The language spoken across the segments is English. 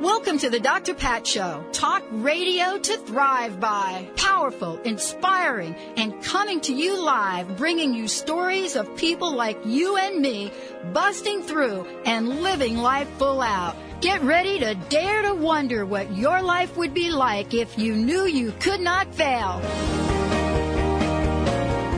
Welcome to the Dr. Pat Show. Talk radio to thrive by. Powerful, inspiring, and coming to you live, bringing you stories of people like you and me busting through and living life full out. Get ready to dare to wonder what your life would be like if you knew you could not fail.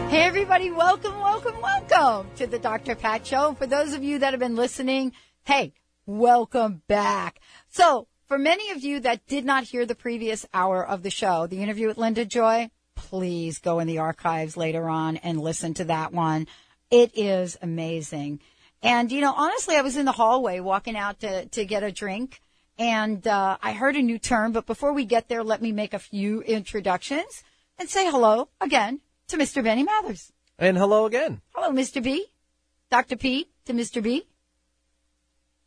Hey, everybody, welcome, welcome, welcome to the Dr. Pat Show. For those of you that have been listening, hey, welcome back. So, for many of you that did not hear the previous hour of the show, the interview with Linda Joy, please go in the archives later on and listen to that one. It is amazing. And, you know, honestly, I was in the hallway walking out to, to get a drink and uh, I heard a new term. But before we get there, let me make a few introductions and say hello again to Mr. Benny Mathers. And hello again. Hello, Mr. B. Dr. P to Mr. B.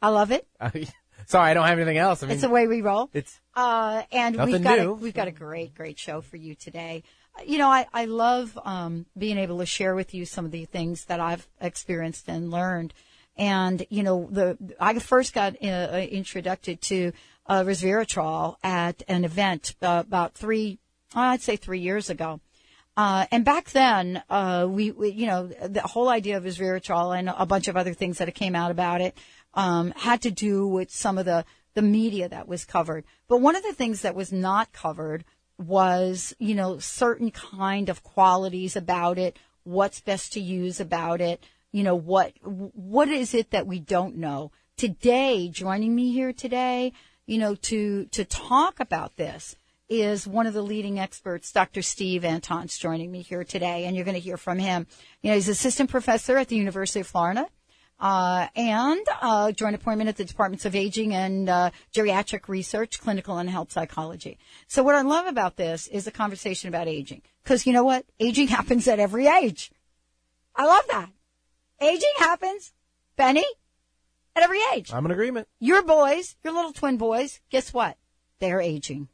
I love it. Sorry, I don't have anything else. I mean, it's the way we roll. It's uh, and we've got new. A, we've got a great, great show for you today. You know, I I love um, being able to share with you some of the things that I've experienced and learned. And you know, the I first got uh, introduced to uh, resveratrol at an event uh, about three, I'd say three years ago. Uh, and back then, uh, we, we, you know, the whole idea of resveratrol and a bunch of other things that came out about it, um, had to do with some of the, the media that was covered. But one of the things that was not covered was, you know, certain kind of qualities about it, what's best to use about it, you know, what, what is it that we don't know? Today, joining me here today, you know, to, to talk about this is one of the leading experts, Dr. Steve Anton's joining me here today, and you're going to hear from him. You know, he's assistant professor at the University of Florida. Uh, and uh, joint appointment at the Departments of Aging and uh, Geriatric Research, Clinical and Health Psychology. So what I love about this is a conversation about aging. Because you know what? Aging happens at every age. I love that. Aging happens, Benny, at every age. I'm in agreement. Your boys, your little twin boys, guess what? They're aging.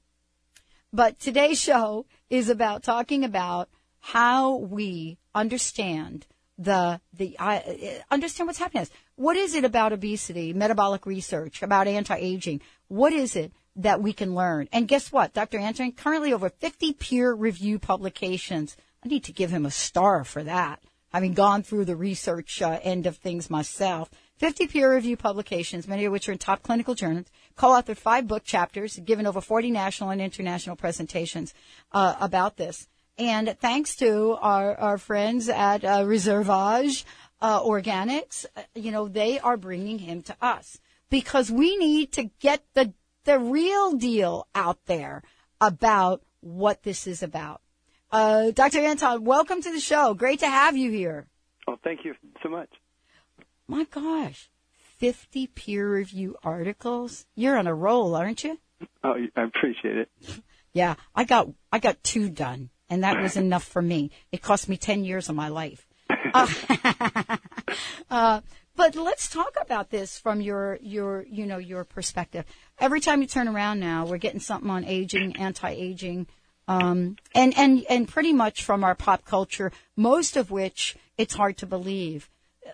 But today's show is about talking about how we understand the the uh, understand what's happening. What is it about obesity, metabolic research, about anti-aging? What is it that we can learn? And guess what, Dr. Anton? Currently, over 50 peer review publications. I need to give him a star for that. Having gone through the research uh, end of things myself. 50 peer review publications, many of which are in top clinical journals, co-authored five book chapters, given over 40 national and international presentations uh, about this. And thanks to our, our friends at uh, ReserveAge uh, Organics, uh, you know, they are bringing him to us because we need to get the, the real deal out there about what this is about. Uh, Dr. Anton, welcome to the show. Great to have you here. Oh, thank you so much. My gosh, 50 peer review articles. You're on a roll, aren't you? Oh, I appreciate it. Yeah, I got I got two done, and that was enough for me. It cost me 10 years of my life. Uh, uh, but let's talk about this from your your you know your perspective. Every time you turn around now, we're getting something on aging, anti-aging, um, and and and pretty much from our pop culture, most of which it's hard to believe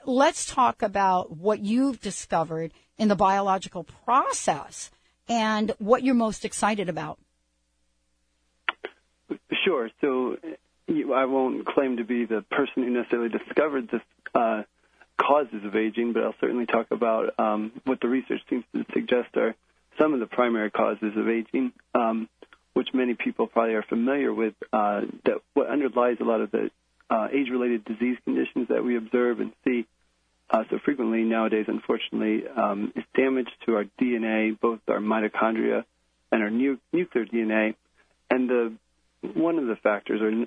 let's talk about what you've discovered in the biological process and what you're most excited about. Sure. So I won't claim to be the person who necessarily discovered the uh, causes of aging, but I'll certainly talk about um, what the research seems to suggest are some of the primary causes of aging, um, which many people probably are familiar with. Uh, that what underlies a lot of the uh, age-related disease conditions we observe and see uh, so frequently nowadays, unfortunately, um, is damage to our DNA, both our mitochondria and our nu- nuclear DNA. And the one of the factors, or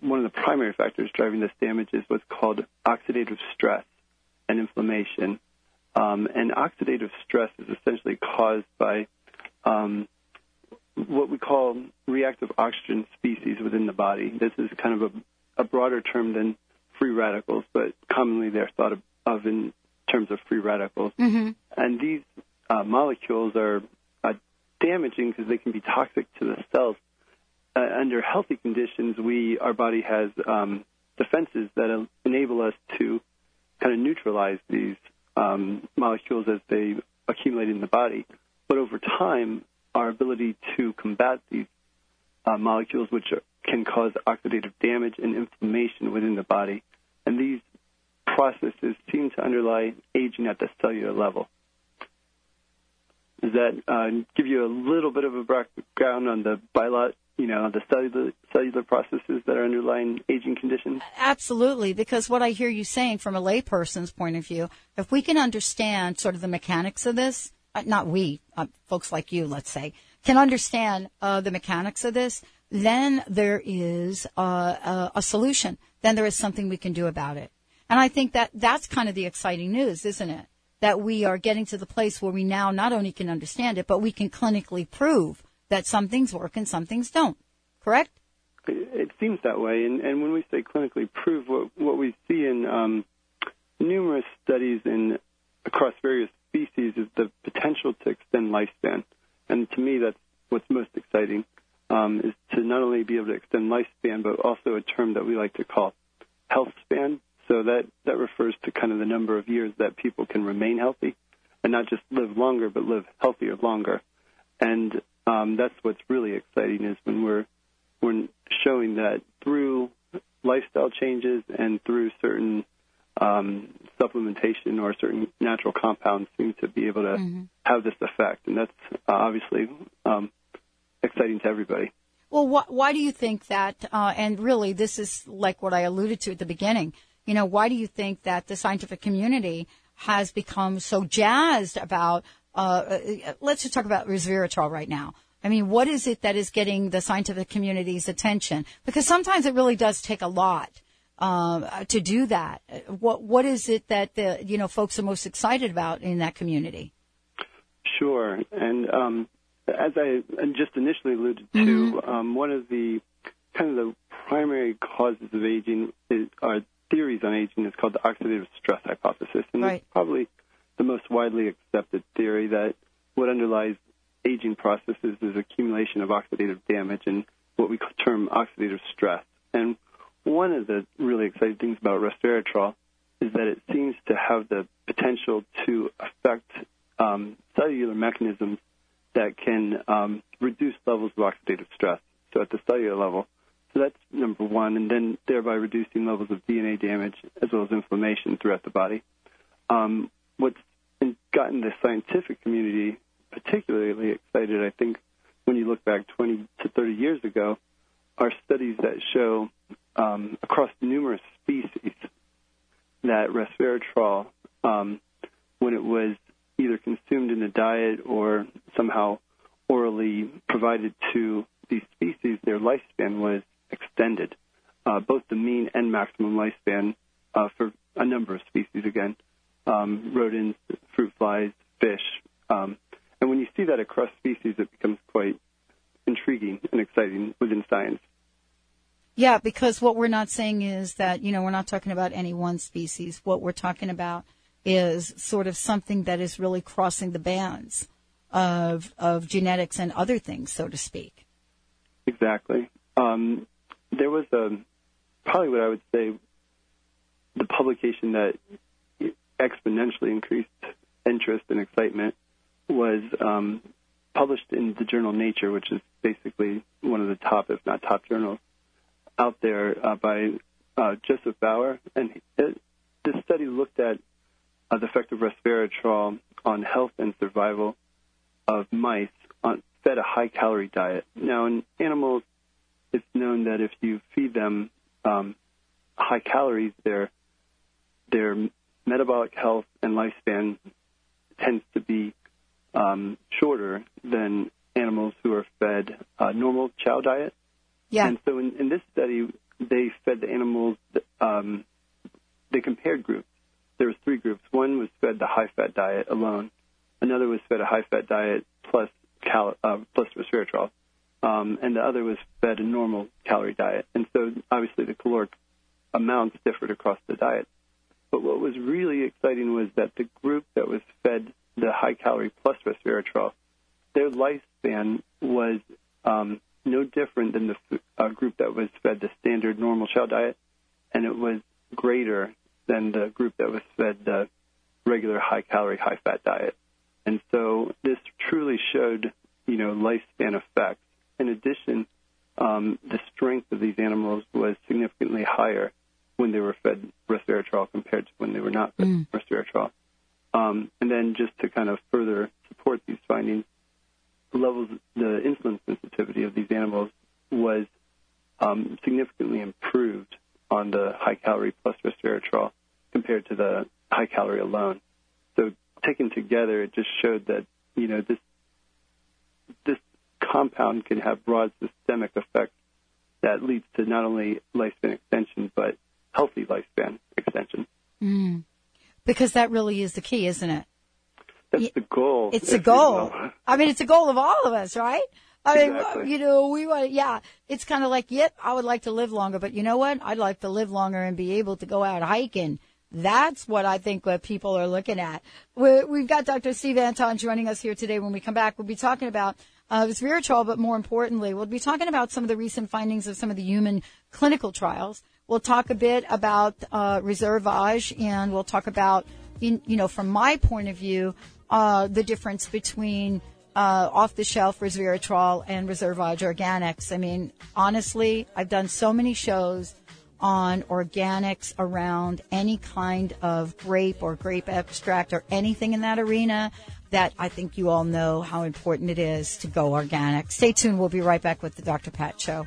one of the primary factors driving this damage, is what's called oxidative stress and inflammation. Um, and oxidative stress is essentially caused by um, what we call reactive oxygen species within the body. This is kind of a, a broader term than free radicals, but commonly they're thought of, of in terms of free radicals. Mm-hmm. And these uh, molecules are uh, damaging because they can be toxic to the cells. Uh, under healthy conditions, we our body has um, defenses that enable us to kind of neutralize these um, molecules as they accumulate in the body. But over time, our ability to combat these uh, molecules, which are, can cause oxidative damage and inflammation within the body, and these processes seem to underlie aging at the cellular level. Does that uh, give you a little bit of a background on the biolog- you know, the cellular cellular processes that are underlying aging conditions? Absolutely, because what I hear you saying from a layperson's point of view, if we can understand sort of the mechanics of this, uh, not we, uh, folks like you, let's say, can understand uh, the mechanics of this, then there is a, a, a solution. Then there is something we can do about it. And I think that that's kind of the exciting news, isn't it? That we are getting to the place where we now not only can understand it, but we can clinically prove that some things work and some things don't. Correct? It seems that way. And, and when we say clinically prove, what, what we see in um, numerous studies in across various species is the potential to extend lifespan. And to me, that's what's most exciting, um, is to not only be able to extend lifespan, but also a term that we like to call health span. So that, that refers to kind of the number of years that people can remain healthy and not just live longer, but live healthier longer. And um, that's what's really exciting is when we're we're showing that through lifestyle changes and through certain um, supplementation or certain natural compounds seem to be able to mm-hmm. have this effect, and that's uh, obviously um, exciting to everybody. Well, wh- why do you think that? Uh, and really, this is like what I alluded to at the beginning. You know, why do you think that the scientific community has become so jazzed about uh, uh, let's just talk about resveratrol right now. I mean, what is it that is getting the scientific community's attention? Because sometimes it really does take a lot um, to do that. What What is it that the you know folks are most excited about in that community? Sure, and um, as I just initially alluded to, mm-hmm. um, one of the kind of the primary causes of aging is, are theories on aging is called the oxidative stress hypothesis, and right. it's probably the most widely accepted theory that what underlies aging processes is accumulation of oxidative damage and what we term oxidative stress. And one of the really exciting things about resveratrol is that it seems to have the potential to affect um, cellular mechanisms that can um, reduce levels of oxidative stress. So at the cellular level. So that's number one, and then thereby reducing levels of DNA damage as well as inflammation throughout the body. Um, what's gotten the scientific community particularly excited, I think, when you look back 20 to 30 years ago, are studies that show um, across numerous species that resveratrol, um, when it was either consumed in a diet or somehow orally provided to these species, their lifespan was extended, uh, both the mean and maximum lifespan uh, for a number of species again um, rodents, fruit flies, fish. Um, and when you see that across species, it becomes quite intriguing and exciting within science. Yeah, because what we're not saying is that, you know, we're not talking about any one species. What we're talking about is sort of something that is really crossing the bands of, of genetics and other things, so to speak. Exactly. Um, there was a, probably what I would say the publication that exponentially increased interest and excitement was um, published in the journal Nature, which is basically one of the top, if not top, journals out there uh, by uh, Joseph Baur. And it, this study looked at uh, the effect of resveratrol on health and survival of mice on fed a high calorie diet. Now, in animals, it's known that if you feed them um, high calories, their their metabolic health and lifespan tends to be um, shorter than animals who are fed a normal chow diet. Yeah. And so in, in this study, they fed the animals. Um, they compared groups. There was three groups. One was fed the high-fat diet alone. Another was fed a high-fat diet plus cal- uh, plus resveratrol, um, and the other was fed a normal calorie diet. And so obviously the caloric amounts differed across the diet. But what was really exciting was that the group that was fed the high calorie plus resveratrol, their lifespan was um, no different than the uh, group that was fed the standard normal chow diet, and it was greater than the group that was fed the regular high calorie, high fat diet. And so this truly showed, you know, lifespan effects. In addition, um, the strength of these animals was significantly higher when they were fed resveratrol compared to when they were not fed mm. resveratrol. Um, and then just to kind of further support these findings, the levels, the insulin sensitivity of these animals was um, significantly improved on the high calorie plus resveratrol compared to the high calorie alone. So taken together, it just showed that you know this this compound can have broad systemic effects that leads to not only lifespan extension but healthy lifespan extension. Mm. Because that really is the key, isn't it? That's the goal. It's a goal. I mean, it's a goal of all of us, right? I exactly. mean, you know, we want, yeah, it's kind of like, yep, I would like to live longer, but you know what? I'd like to live longer and be able to go out hiking. That's what I think what people are looking at. we have got Dr. Steve Anton joining us here today. When we come back, we'll be talking about uh, resveratrol, but more importantly, we'll be talking about some of the recent findings of some of the human clinical trials. We'll talk a bit about uh, ReserveAge, and we'll talk about, you, you know, from my point of view, uh, the difference between uh, off-the-shelf resveratrol and ReserveAge Organics. I mean, honestly, I've done so many shows on organics around any kind of grape or grape extract or anything in that arena that I think you all know how important it is to go organic. Stay tuned. We'll be right back with the Dr. Pat Show.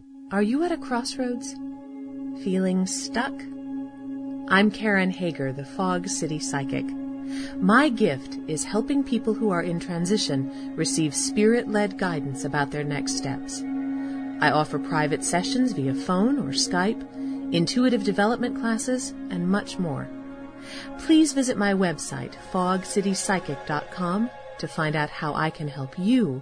Are you at a crossroads? Feeling stuck? I'm Karen Hager, the Fog City Psychic. My gift is helping people who are in transition receive spirit led guidance about their next steps. I offer private sessions via phone or Skype, intuitive development classes, and much more. Please visit my website, fogcitypsychic.com, to find out how I can help you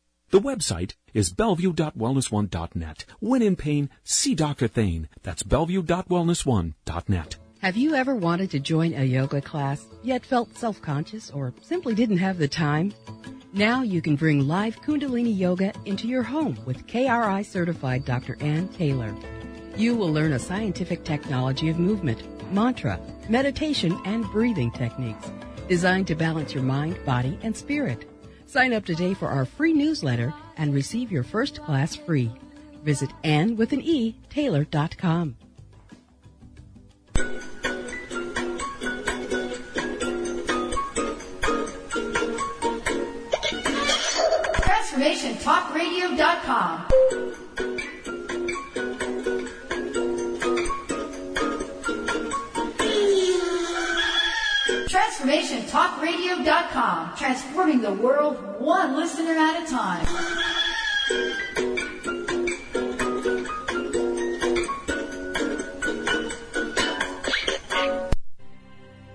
The website is bellevue.wellness1.net. When in pain, see Dr. Thane. That's bellevue.wellness1.net. Have you ever wanted to join a yoga class, yet felt self-conscious or simply didn't have the time? Now you can bring live Kundalini Yoga into your home with KRI certified Dr. Anne Taylor. You will learn a scientific technology of movement, mantra, meditation, and breathing techniques designed to balance your mind, body, and spirit. Sign up today for our free newsletter and receive your first class free. Visit N with an E, Taylor.com. TransformationTalkRadio.com. TransformationTalkRadio.com, transforming the world one listener at a time.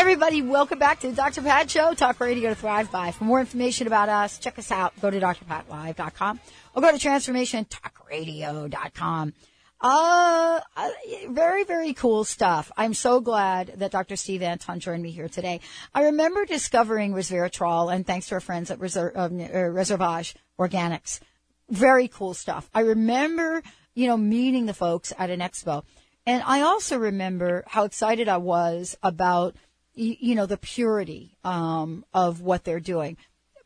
everybody, welcome back to the Dr. Pat Show, Talk Radio to Thrive By. For more information about us, check us out. Go to drpatlive.com or go to transformationtalkradio.com. Uh, uh, very, very cool stuff. I'm so glad that Dr. Steve Anton joined me here today. I remember discovering resveratrol, and thanks to our friends at Reser- uh, ReserveAge Organics. Very cool stuff. I remember, you know, meeting the folks at an expo. And I also remember how excited I was about, you know, the purity um, of what they're doing.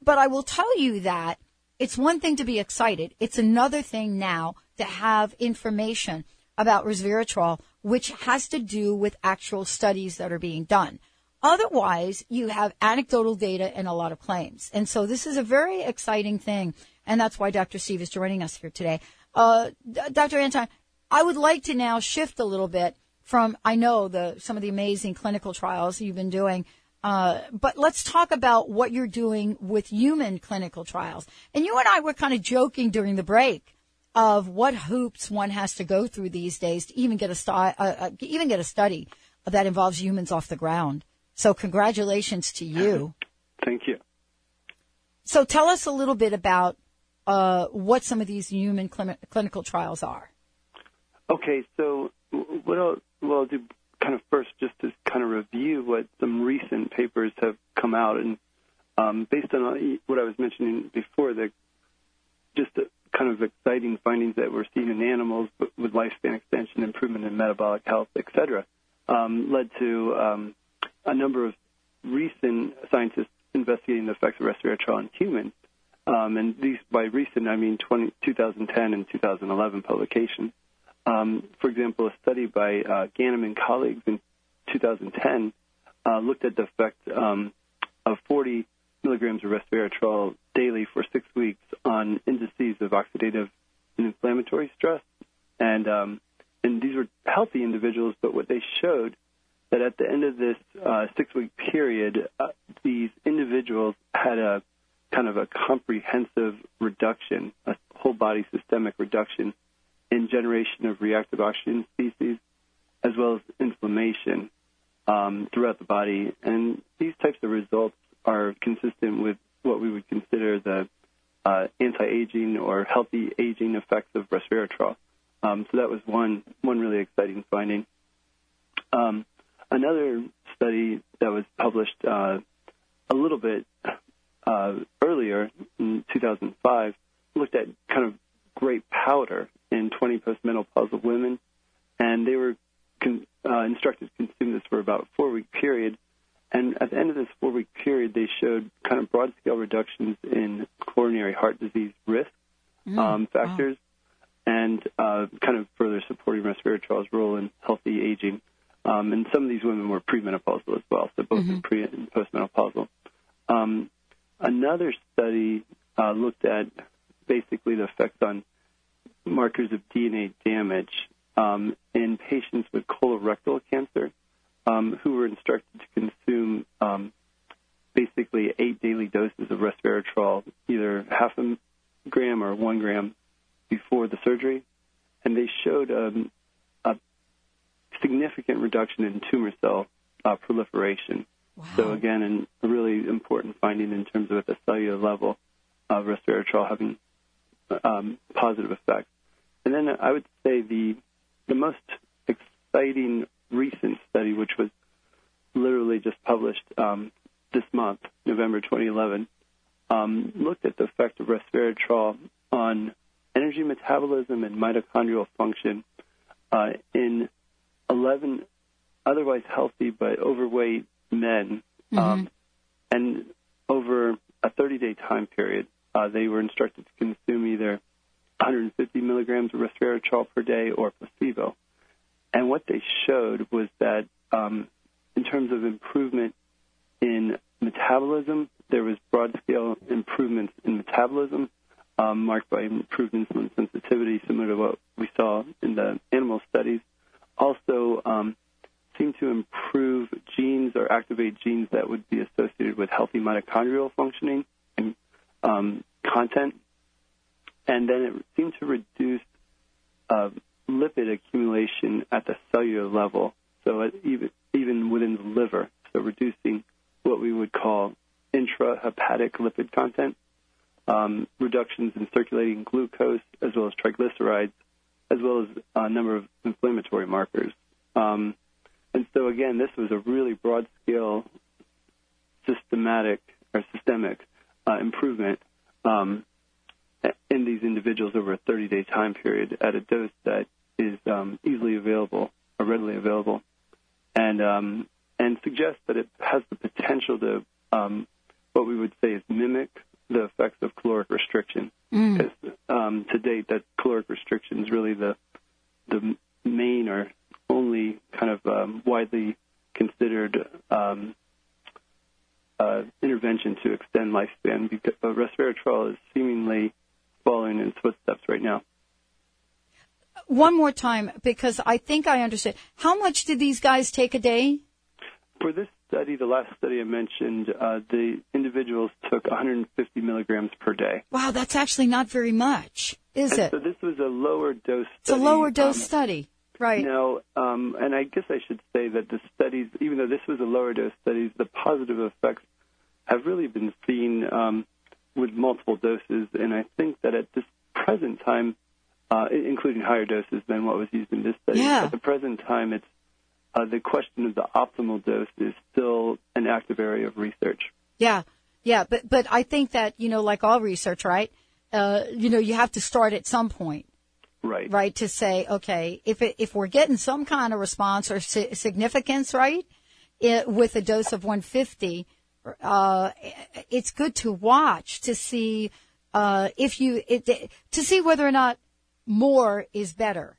But I will tell you that it's one thing to be excited. It's another thing now to have information about resveratrol, which has to do with actual studies that are being done. Otherwise, you have anecdotal data and a lot of claims. And so this is a very exciting thing. And that's why Dr. Steve is joining us here today. Uh, Dr. Anton, I would like to now shift a little bit from, I know the, some of the amazing clinical trials you've been doing uh, but let's talk about what you're doing with human clinical trials. And you and I were kind of joking during the break of what hoops one has to go through these days to even get a stu- uh, uh, even get a study that involves humans off the ground. So congratulations to you. Thank you. So tell us a little bit about uh, what some of these human cl- clinical trials are. Okay, so what I'll, what I'll do kind of first just to kind of review what some recent papers have come out, and um, based on what I was mentioning before, the just the kind of exciting findings that we're seeing in animals with lifespan extension, improvement in metabolic health, et cetera, um, led to um, a number of recent scientists investigating the effects of resveratrol in humans. Um, and these, by recent, I mean 20, 2010 and 2011 publications. Um, for example, a study by uh, Ghanim and colleagues in 2010 uh, looked at the effect um, of 40 milligrams of resveratrol daily for six weeks on indices of oxidative and inflammatory stress. And, um, and these were healthy individuals, but what they showed that at the end of this uh, six-week period, uh, these individuals had a kind of a comprehensive reduction, a whole body systemic reduction in generation of reactive oxygen species, as well as inflammation um, throughout the body. And these types of results are consistent with what we would consider the uh, anti-aging or healthy aging effects of resveratrol. Um, so that was one one really exciting finding. Um, another study that was published uh, a little bit uh, earlier in 2005 looked at kind of grape powder in 20 postmenopausal women, and they were con- uh, instructed to consume this for about a four-week period. And at the end of this four-week period, they showed kind of broad-scale reductions in coronary heart disease risk mm, um, factors, wow. and uh, kind of further supporting resveratrol's role in healthy aging. Um, and some of these women were premenopausal as well, so both mm-hmm. pre and postmenopausal. Um, another study uh, looked at basically the effects on markers of DNA damage um, in patients with colorectal cancer um, who were instructed to consume um, basically eight daily doses of resveratrol, either half a gram or one gram before the surgery. And they showed um, a significant reduction in tumor cell uh, proliferation. Wow. So, again, a really important finding in terms of at the cellular level of resveratrol having um, positive effects. And then I would say the the most exciting recent study, which was literally just published um, this month, November 2011, um, looked at the effect of resveratrol on energy metabolism and mitochondrial function uh, in 11 otherwise healthy but overweight men, mm-hmm. um, and over a 30-day time period, uh, they were instructed to consume either 150 milligrams of resveratrol per day or placebo. And what they showed was that um, in terms of improvement in metabolism, there was broad scale improvements in metabolism um, marked by improved insulin sensitivity, similar to what we saw in the animal studies. Also, um, seemed to improve genes or activate genes that would be associated with healthy mitochondrial functioning and um, content and then it seemed to reduce uh, lipid accumulation at the cellular level, so even even within the liver. so reducing what we would call intrahepatic lipid content, um, reductions in circulating glucose, as well as triglycerides, as well as a number of inflammatory markers. Um, and so, again, this was a really broad scale, systematic or systemic uh, improvement um, in these individuals over a 30 day time period at a dose that is um, easily available or readily available, and um, and suggests that it has the potential to um, what we would say is mimic the effects of caloric restriction. Mm. Um, to date, that caloric restriction is really the the main or only kind of um, widely considered um, uh, intervention to extend lifespan. Because uh, resveratrol is seemingly following in its footsteps right now. One more time, because I think I understand. How much did these guys take a day? For this study, the last study I mentioned, uh, the individuals took 150 milligrams per day. Wow, that's actually not very much, is and it? So this was a lower dose. it's a study. lower dose Um, study, right? Now, um, and I guess I should say that the studies, even though this was a lower dose studies, the positive effects have really been seen um, with multiple doses, and I think that at this present time, uh, including higher doses than what was used in this study, Yeah. at the present time, it's uh, the question of the optimal dose is still an active area of research. Yeah, yeah, but but I think that you know, like all research, right? Uh, you know, you have to start at some point, Right. right? To say, okay, if it, if we're getting some kind of response or si- significance, right, it, with a dose of 150, uh, it's good to watch to see uh, if you it, to see whether or not more is better.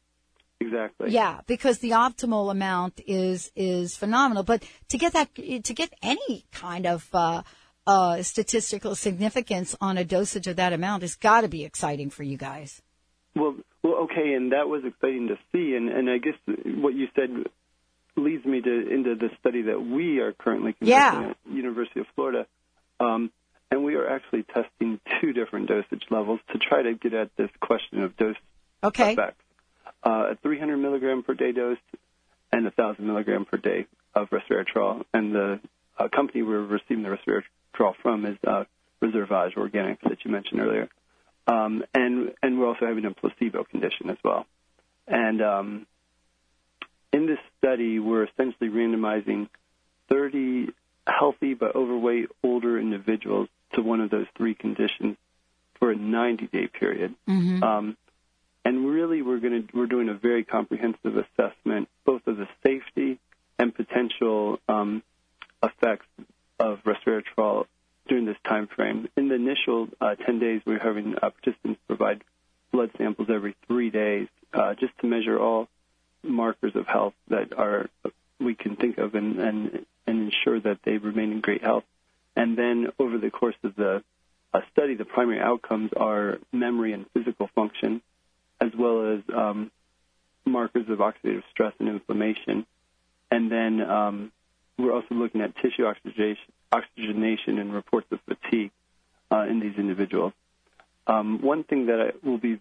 Exactly. Yeah, because the optimal amount is is phenomenal. But to get that to get any kind of uh, statistical significance on a dosage of that amount has got to be exciting for you guys. Well, well, okay, and that was exciting to see, and, and I guess what you said leads me to into the study that we are currently conducting Yeah. at University of Florida, um, and we are actually testing two different dosage levels to try to get at this question of dose Okay. effects. Uh, a 300 milligram per day dose and a 1,000 milligram per day of resveratrol, and the uh, company we're receiving the resveratrol from is uh, ReserveAge Organics that you mentioned earlier. Um, and and we're also having a placebo condition as well. And um, in this study, we're essentially randomizing 30 healthy but overweight older individuals to one of those three conditions for a 90-day period. Mm-hmm. Um, and really, we're going to we're doing a very comprehensive assessment both of the safety and potential um, effects of resveratrol during this time frame. In the initial uh, 10 days, we're having uh, participants provide blood samples every three days uh, just to measure all markers of health that are we can think of and, and, and ensure that they remain in great health. And then over the course of the uh, study, the primary outcomes are memory and physical function, as well as um, markers of oxidative stress and inflammation. And then um, we're also looking at tissue oxygenation, and reports of fatigue uh, in these individuals. Um, one thing that will be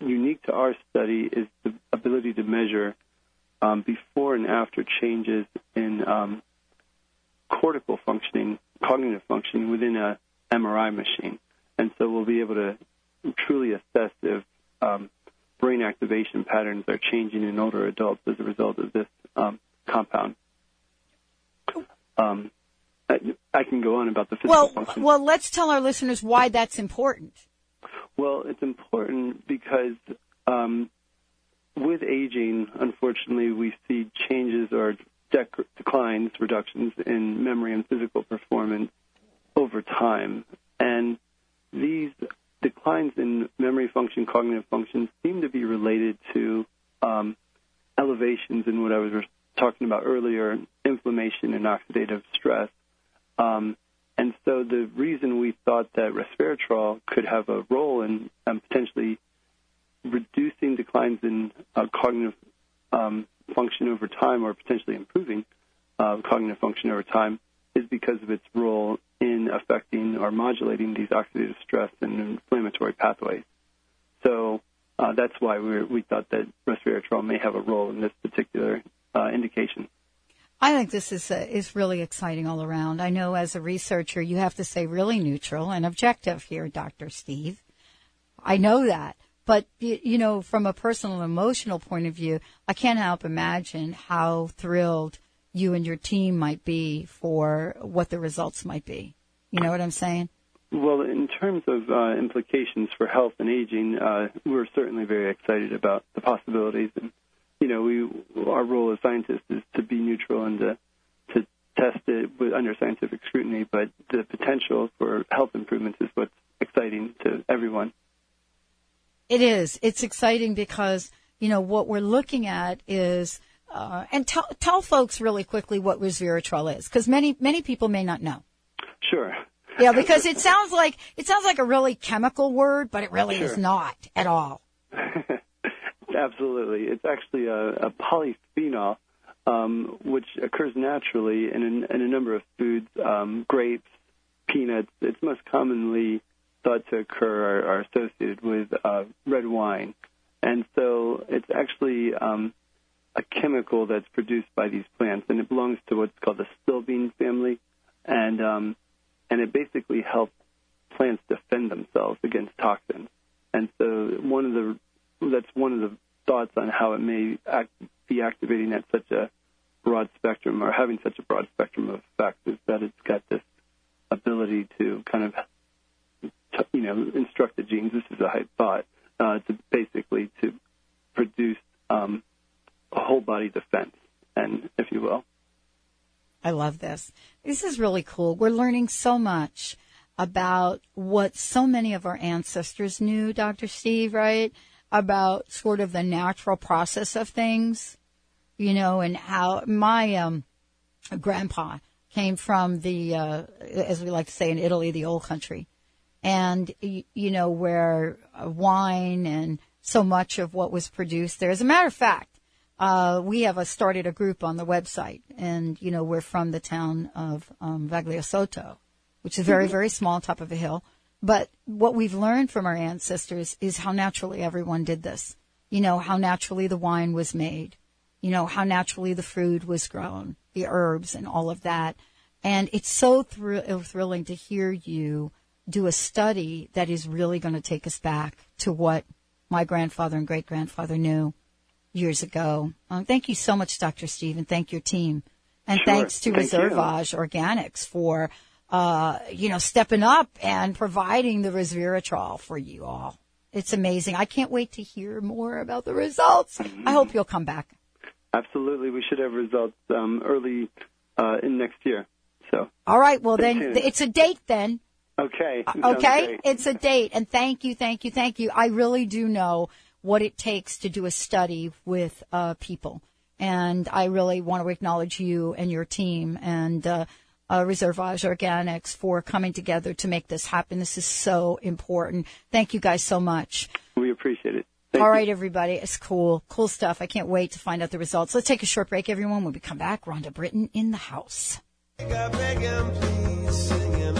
unique to our study is the ability to measure um, before and after changes in um, cortical functioning, cognitive functioning within a MRI machine. And so we'll be able to truly assess if um, brain activation patterns are changing in older adults as a result of this um, compound. Um, I, I can go on about the physical Well, function. well, let's tell our listeners why that's important. Well, it's important because um, with aging, unfortunately, we see changes or dec- declines, reductions in memory and physical performance over time. And these declines in memory function, cognitive function, seem to be related to um, elevations in what I was talking about earlier, inflammation and oxidative stress. Um, and so the reason we thought that resveratrol could have a role in um, potentially reducing declines in uh, cognitive um, function over time or potentially improving uh, cognitive function over time is because of its role in affecting or modulating these oxidative stress and inflammatory pathways. So uh, that's why we thought that resveratrol may have a role in this particular uh, indication. I think this is uh, is really exciting all around. I know as a researcher, you have to stay really neutral and objective here, Dr. Steve. I know that. But, you know, from a personal emotional point of view, I can't help imagine how thrilled you and your team might be for what the results might be. You know what I'm saying? Well, in terms of uh, implications for health and aging, uh, we're certainly very excited about the possibilities. And you know, we our role as scientists is to be neutral and to to test it with, under scientific scrutiny. But the potential for health improvements is what's exciting to everyone. It is. It's exciting because, you know, what we're looking at is, uh, and tell, tell folks really quickly what resveratrol is, because many, many people may not know. Sure. Yeah, because it sounds like, it sounds like a really chemical word, but it really Sure. is not at all. Absolutely. It's actually a, a polyphenol, um, which occurs naturally in, in a number of foods, um, grapes, peanuts. It's most commonly thought to occur or are associated with uh, red wine. And so it's actually um, a chemical that's produced by these plants, and it belongs to what's called the stilbene family. And, um, and it basically helps plants defend themselves against toxins. And so one of the that's one of the thoughts on how it may act, be activating at such a broad spectrum or having such a broad spectrum of effects is that it's got this ability to kind of you know instruct the genes. This is a high thought uh, to basically to produce um, a whole body defense, and if you will. I love this. This is really cool. We're learning so much about what so many of our ancestors knew, Dr. Steve, right? About sort of the natural process of things, you know, and how my um, grandpa came from the, uh, as we like to say in Italy, the old country. And, you know, where uh, wine and so much of what was produced there. As a matter of fact, uh, we have a, started a group on the website, and you know we're from the town of um, Vagliasotto, which is very very small, top of a hill. But what we've learned from our ancestors is how naturally everyone did this. You know how naturally the wine was made. You know how naturally the food was grown, the herbs and all of that. And it's so thr- thrilling to hear you do a study that is really going to take us back to what my grandfather and great grandfather knew years ago. Um, thank you so much, Dr. Steve, and thank your team. And Sure. thanks to Thank you. ReserveAge Organics for, uh, you know, stepping up and providing the resveratrol for you all. It's amazing. I can't wait to hear more about the results. I hope you'll come back. Absolutely, we should have results um, early uh, in next year. So All right. Well, Stay then tuned. it's a date then. okay, Okay. It's a date. And thank you, thank you, thank you. I really do know what it takes to do a study with uh, people. And I really want to acknowledge you and your team and uh, uh, ReserveAge Organics for coming together to make this happen. This is so important. Thank you guys so much. we appreciate it. Thank All you. right, everybody. It's cool. Cool stuff. I can't wait to find out the results. Let's take a short break, everyone. When we come back, Rhonda Britten in the house. I beg please, singing,